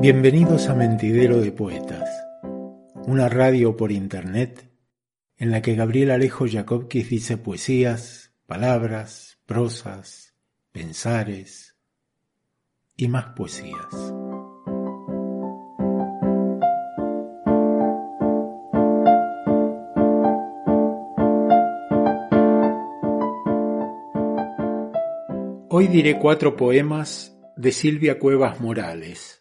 Bienvenidos a Mentidero de Poetas, una radio por internet en la que Gabriel Alejo Jacobkis dice poesías, palabras, prosas, pensares y más poesías. Hoy diré cuatro poemas de Silvia Cuevas Morales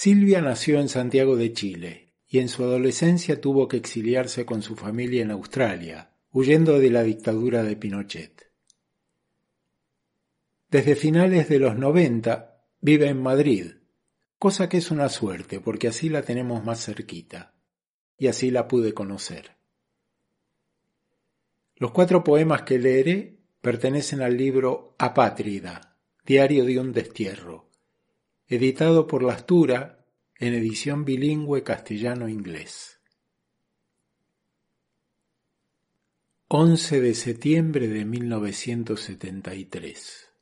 Silvia nació en Santiago de Chile y en su adolescencia tuvo que exiliarse con su familia en Australia, huyendo de la dictadura de Pinochet. Desde finales de los 90 vive en Madrid, cosa que es una suerte porque así la tenemos más cerquita y así la pude conocer. Los cuatro poemas que leeré pertenecen al libro Apátrida, Diario de un Destierro, editado por la Astura en edición bilingüe castellano-inglés. 11 de septiembre de 1973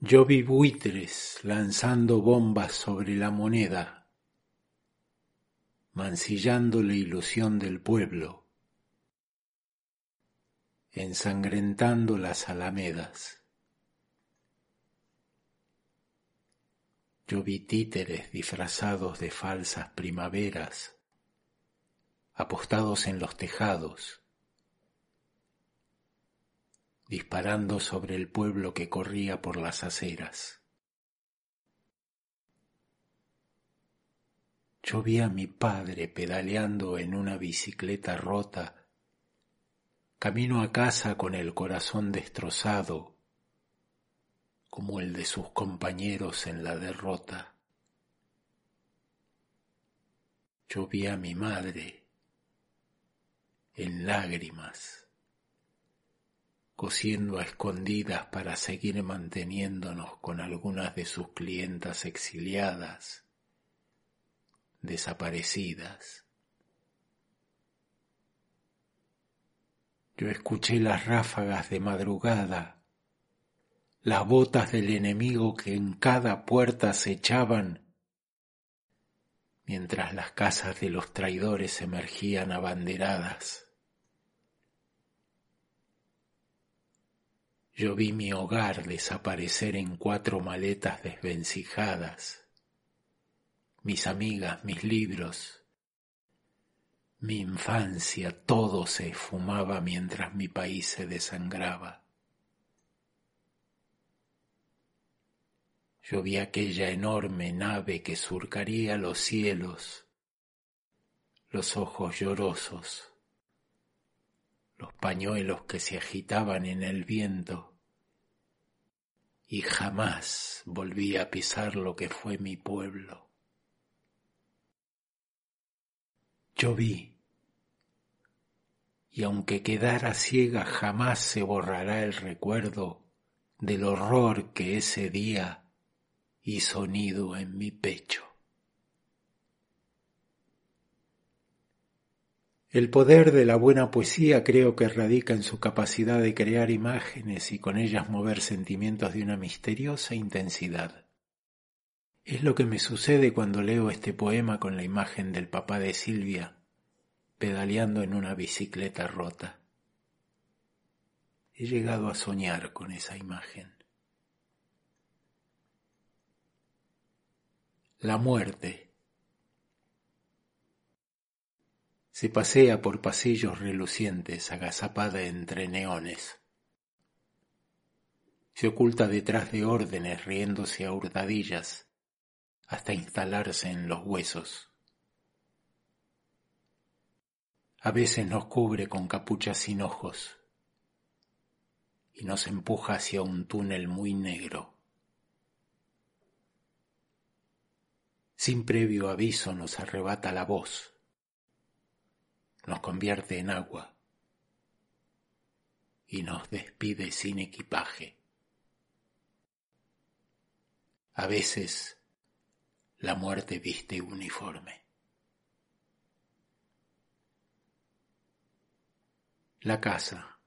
Yo vi buitres lanzando bombas sobre la moneda, mancillando la ilusión del pueblo, ensangrentando las alamedas. Yo vi títeres disfrazados de falsas primaveras, apostados en los tejados, disparando sobre el pueblo que corría por las aceras. Yo vi a mi padre pedaleando en una bicicleta rota, camino a casa con el corazón destrozado, como el de sus compañeros en la derrota. Yo vi a mi madre en lágrimas, cosiendo a escondidas para seguir manteniéndonos con algunas de sus clientas exiliadas, desaparecidas. Yo escuché las ráfagas de madrugada las botas del enemigo que en cada puerta se echaban, mientras las casas de los traidores emergían abanderadas. Yo vi mi hogar desaparecer en cuatro maletas desvencijadas, mis amigas, mis libros, mi infancia, todo se esfumaba mientras mi país se desangraba. Yo vi aquella enorme nave que surcaría los cielos, los ojos llorosos, los pañuelos que se agitaban en el viento, y jamás volví a pisar lo que fue mi pueblo. Yo vi, y aunque quedara ciega jamás se borrará el recuerdo del horror que ese día y sonido en mi pecho. El poder de la buena poesía creo que radica en su capacidad de crear imágenes y con ellas mover sentimientos de una misteriosa intensidad. Es lo que me sucede cuando leo este poema con la imagen del papá de Silvia pedaleando en una bicicleta rota. He llegado a soñar con esa imagen. La muerte. Se pasea por pasillos relucientes, agazapada entre neones. Se oculta detrás de órdenes, riéndose a hurtadillas, hasta instalarse en los huesos. A veces nos cubre con capuchas sin ojos y nos empuja hacia un túnel muy negro sin previo aviso nos arrebata la voz, nos convierte en agua y nos despide sin equipaje. A veces la muerte viste uniforme. La casa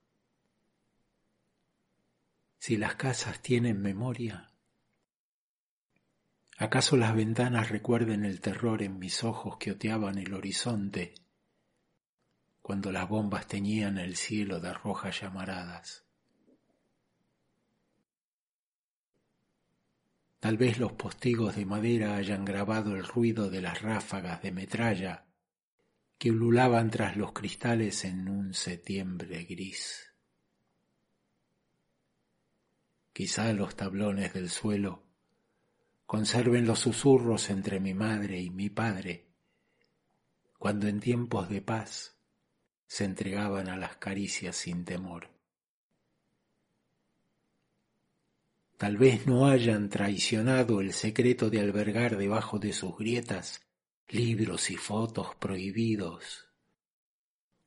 Si las casas tienen memoria, ¿acaso las ventanas recuerden el terror en mis ojos que oteaban el horizonte cuando las bombas teñían el cielo de rojas llamaradas? Tal vez los postigos de madera hayan grabado el ruido de las ráfagas de metralla que ululaban tras los cristales en un septiembre gris. Quizá los tablones del suelo conserven los susurros entre mi madre y mi padre, cuando en tiempos de paz se entregaban a las caricias sin temor. Tal vez no hayan traicionado el secreto de albergar debajo de sus grietas libros y fotos prohibidos,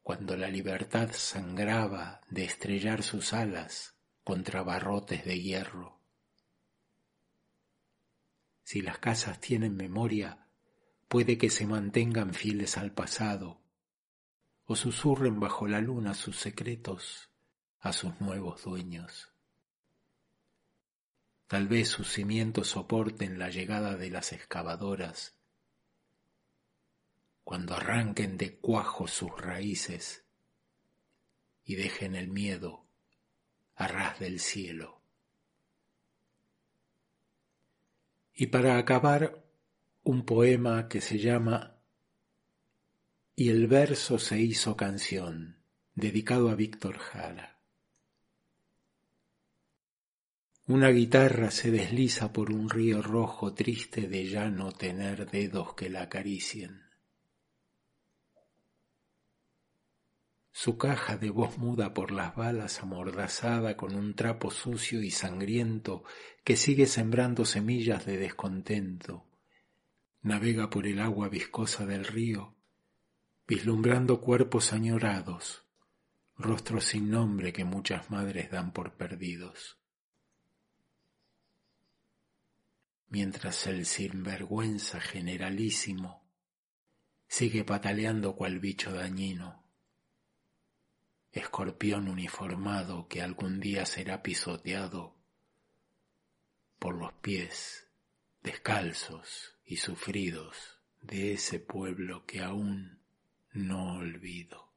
cuando la libertad sangraba de estrellar sus alas contra barrotes de hierro. Si las casas tienen memoria, puede que se mantengan fieles al pasado o susurren bajo la luna sus secretos a sus nuevos dueños. Tal vez sus cimientos soporten la llegada de las excavadoras, cuando arranquen de cuajo sus raíces y dejen el miedo a ras del cielo. Y para acabar, un poema que se llama Y el verso se hizo canción, dedicado a Víctor Jara. Una guitarra se desliza por un río rojo triste de ya no tener dedos que la acaricien. Su caja de voz muda por las balas amordazada con un trapo sucio y sangriento que sigue sembrando semillas de descontento. Navega por el agua viscosa del río, vislumbrando cuerpos añorados, rostros sin nombre que muchas madres dan por perdidos. mientras el sinvergüenza generalísimo sigue pataleando cual bicho dañino, escorpión uniformado que algún día será pisoteado por los pies descalzos y sufridos de ese pueblo que aún no olvido.